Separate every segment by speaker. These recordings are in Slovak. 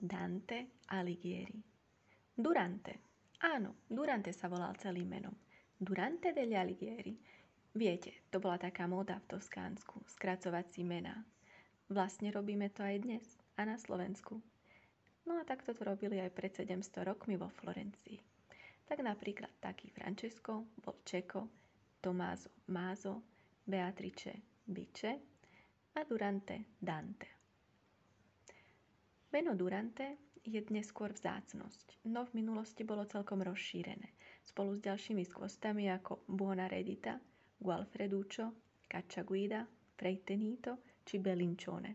Speaker 1: Dante Alighieri. Durante. Áno, Durante sa volal celým menom. Durante degli Alighieri. Viete, to bola taká móda v Toskánsku, skracovať si mená. Vlastne robíme to aj dnes a na Slovensku. No a takto to robili aj pred 700 rokmi vo Florencii. Tak napríklad taký Francesco bol Čeko, Tomázo Mázo, Beatrice Biče a Durante Dante. Meno Durante je dnes skôr vzácnosť, no v minulosti bolo celkom rozšírené, spolu s ďalšími skvostami ako Buonaredita, Gualfreduccio, Cacciaguida, Freitenito či Belincione.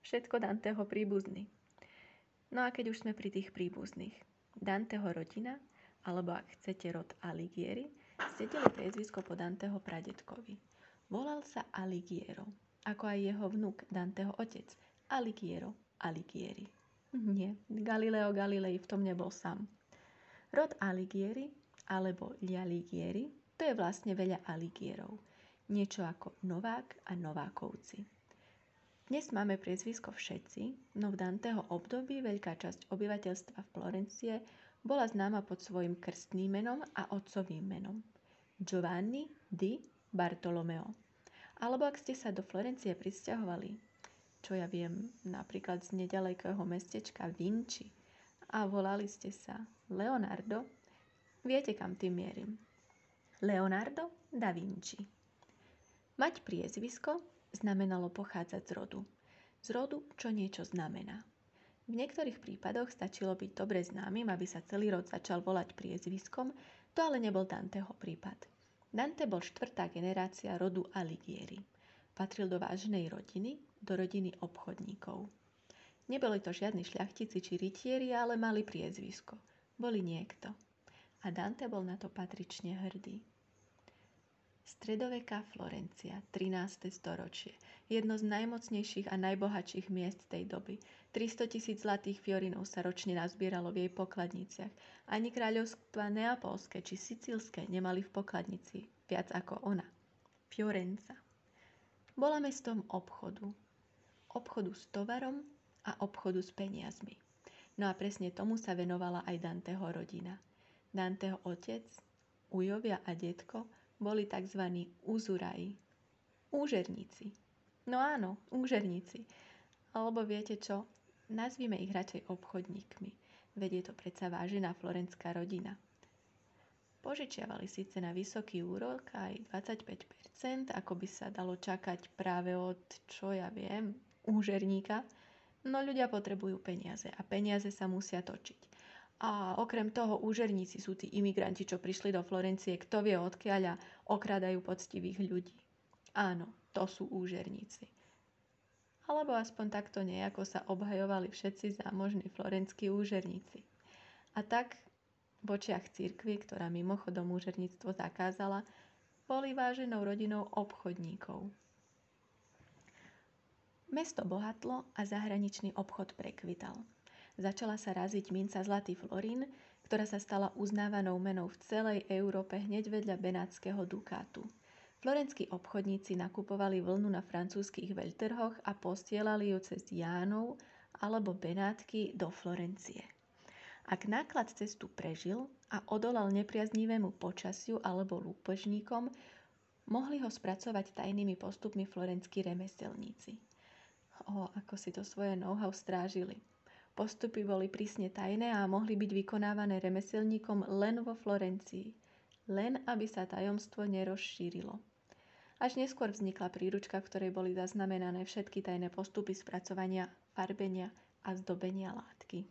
Speaker 1: Všetko Danteho príbuzný. No a keď už sme pri tých príbuzných, Danteho rodina, alebo ak chcete rod Alighieri, stedili priezvisko po Danteho pradetkovi. Volal sa Alighiero, ako aj jeho vnúk Danteho otec, Alighiero Alighieri. Nie, Galileo Galilei v tom nebol sám. Rod Alighieri, alebo Gli Alighieri, to je vlastne veľa Alighierov. Niečo ako Novák a Novákovci. Dnes máme priezvisko všetci, no v Danteho období veľká časť obyvateľstva v Florencie bola známa pod svojim krstným menom a otcovým menom. Giovanni di Bartolomeo. Alebo ak ste sa do Florencie prisťahovali, čo ja viem, napríklad z nedalekého mestečka Vinci a volali ste sa Leonardo, viete kam tým mierim. Leonardo da Vinci. Mať priezvisko znamenalo pochádzať z rodu. Z rodu, čo niečo znamená. V niektorých prípadoch stačilo byť dobre známym, aby sa celý rod začal volať priezviskom, to ale nebol Danteho prípad. Dante bol štvrtá generácia rodu Alighieri. Patril do vážnej rodiny, do rodiny obchodníkov. Neboli to žiadni šľachtici či rytieri, ale mali priezvisko. Boli niekto. A Dante bol na to patrične hrdý. Stredoveká Florencia, 13. storočie. Jedno z najmocnejších a najbohatších miest tej doby. 300 tisíc zlatých fiorinov sa ročne nazbieralo v jej pokladniciach. Ani kráľovstva neapolské či sicilské nemali v pokladnici viac ako ona. Fiorenza. Bola mestom obchodu. Obchodu s tovarom a obchodu s peniazmi. No a presne tomu sa venovala aj Danteho rodina. Danteho otec, ujovia a detko boli tzv. uzuraji, úžerníci. No áno, úžerníci. Alebo viete čo? Nazvime ich radšej obchodníkmi. Veď je to predsa vážená florenská rodina. Požičiavali síce na vysoký úrok aj 25%, ako by sa dalo čakať práve od, čo ja viem, úžerníka, no ľudia potrebujú peniaze a peniaze sa musia točiť. A okrem toho úžerníci sú tí imigranti, čo prišli do Florencie, kto vie odkiaľ a okradajú poctivých ľudí. Áno, to sú úžerníci. Alebo aspoň takto nejako sa obhajovali všetci zámožní florenskí úžerníci. A tak v očiach cirkvy, ktorá mimochodom úžerníctvo zakázala, boli váženou rodinou obchodníkov. Mesto bohatlo a zahraničný obchod prekvital začala sa raziť minca Zlatý florín, ktorá sa stala uznávanou menou v celej Európe hneď vedľa benátskeho dukátu. Florenskí obchodníci nakupovali vlnu na francúzskych veľtrhoch a posielali ju cez Jánov alebo Benátky do Florencie. Ak náklad cestu prežil a odolal nepriaznivému počasiu alebo lúpežníkom, mohli ho spracovať tajnými postupmi florenskí remeselníci. O, ako si to svoje know-how strážili – Postupy boli prísne tajné a mohli byť vykonávané remeselníkom len vo Florencii, len aby sa tajomstvo nerozšírilo. Až neskôr vznikla príručka, v ktorej boli zaznamenané všetky tajné postupy spracovania, farbenia a zdobenia látky.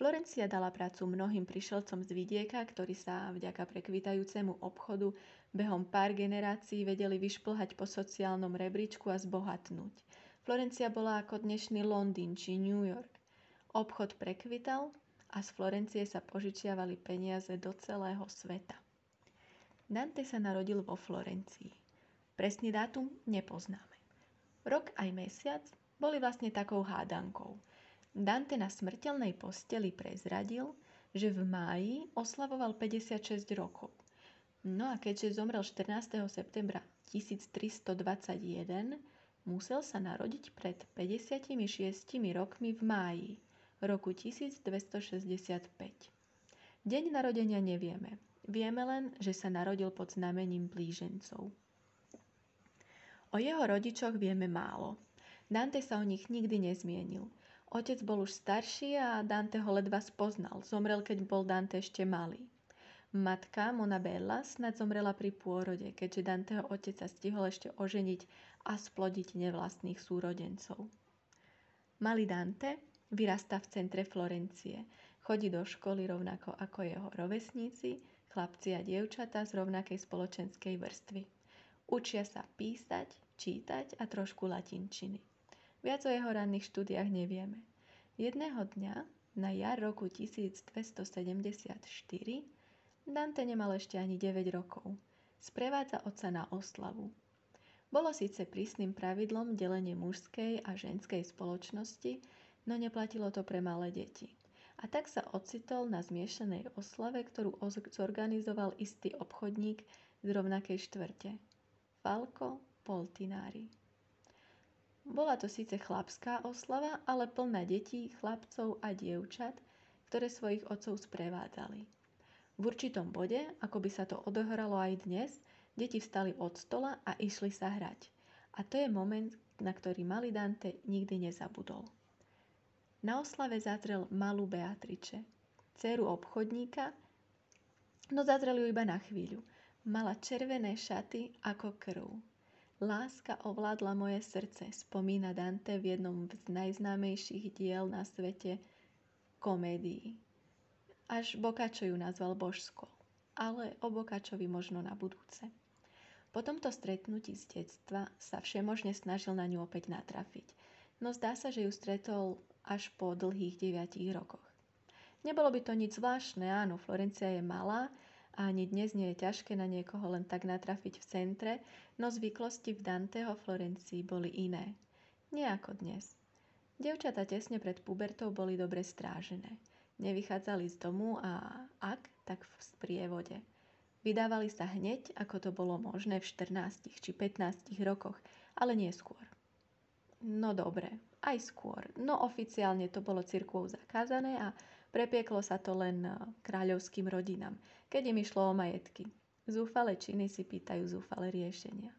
Speaker 1: Florencia dala prácu mnohým prišelcom z vidieka, ktorí sa vďaka prekvitajúcemu obchodu behom pár generácií vedeli vyšplhať po sociálnom rebríčku a zbohatnúť. Florencia bola ako dnešný Londýn či New York. Obchod prekvital a z Florencie sa požičiavali peniaze do celého sveta. Dante sa narodil vo Florencii. Presný dátum nepoznáme. Rok aj mesiac boli vlastne takou hádankou. Dante na smrteľnej posteli prezradil, že v máji oslavoval 56 rokov. No a keďže zomrel 14. septembra 1321, musel sa narodiť pred 56 rokmi v máji roku 1265. Deň narodenia nevieme. Vieme len, že sa narodil pod znamením blížencov. O jeho rodičoch vieme málo. Dante sa o nich nikdy nezmienil. Otec bol už starší a Dante ho ledva spoznal. Zomrel, keď bol Dante ešte malý. Matka Monabella snad zomrela pri pôrode, keďže Danteho otec sa stihol ešte oženiť a splodiť nevlastných súrodencov. Malý Dante vyrastá v centre Florencie. Chodí do školy rovnako ako jeho rovesníci, chlapci a dievčatá z rovnakej spoločenskej vrstvy. Učia sa písať, čítať a trošku latinčiny. Viac o jeho ranných štúdiách nevieme. Jedného dňa, na jar roku 1274, Dante nemal ešte ani 9 rokov. Sprevádza otca na oslavu. Bolo síce prísnym pravidlom delenie mužskej a ženskej spoločnosti, no neplatilo to pre malé deti. A tak sa ocitol na zmiešanej oslave, ktorú zorganizoval istý obchodník z rovnakej štvrte. Falco Poltinari. Bola to síce chlapská oslava, ale plná detí, chlapcov a dievčat, ktoré svojich otcov sprevádzali. V určitom bode, ako by sa to odohralo aj dnes, deti vstali od stola a išli sa hrať. A to je moment, na ktorý malý Dante nikdy nezabudol. Na oslave zazrel malú Beatriče, dceru obchodníka, no zazrel ju iba na chvíľu. Mala červené šaty ako krv. Láska ovládla moje srdce, spomína Dante v jednom z najznámejších diel na svete komédií. Až Bokačo ju nazval božsko, ale o Bokačovi možno na budúce. Po tomto stretnutí z detstva sa všemožne snažil na ňu opäť natrafiť, no zdá sa, že ju stretol až po dlhých deviatich rokoch. Nebolo by to nič zvláštne, áno, Florencia je malá, a ani dnes nie je ťažké na niekoho len tak natrafiť v centre, no zvyklosti v Danteho Florencii boli iné. Nie ako dnes. Devčata tesne pred pubertou boli dobre strážené. Nevychádzali z domu a ak, tak v sprievode. Vydávali sa hneď, ako to bolo možné v 14 či 15 rokoch, ale nie skôr. No dobre, aj skôr. No oficiálne to bolo cirkvou zakázané a Prepieklo sa to len eh, kráľovským rodinám, keď im išlo o majetky. Zúfale činy si pýtajú zúfale riešenia.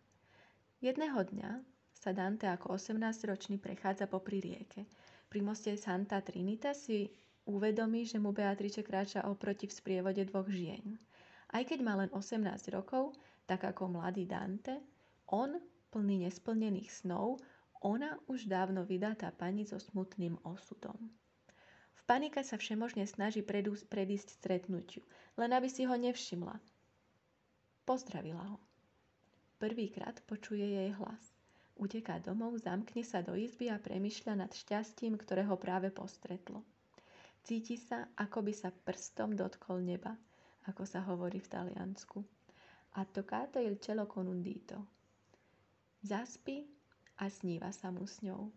Speaker 1: Jedného dňa sa Dante ako 18-ročný prechádza popri rieke. Pri moste Santa Trinita si uvedomí, že mu Beatrice kráča oproti v sprievode dvoch žien. Aj keď má len 18 rokov, tak ako mladý Dante, on, plný nesplnených snov, ona už dávno vydatá pani so smutným osudom. Panika sa všemožne snaží predísť stretnutiu, len aby si ho nevšimla. Pozdravila ho. Prvýkrát počuje jej hlas. Uteká domov, zamkne sa do izby a premyšľa nad šťastím, ktoré ho práve postretlo. Cíti sa, ako by sa prstom dotkol neba, ako sa hovorí v Taliansku. A toccato il cielo con un dito. Zaspí a sníva sa mu s ňou.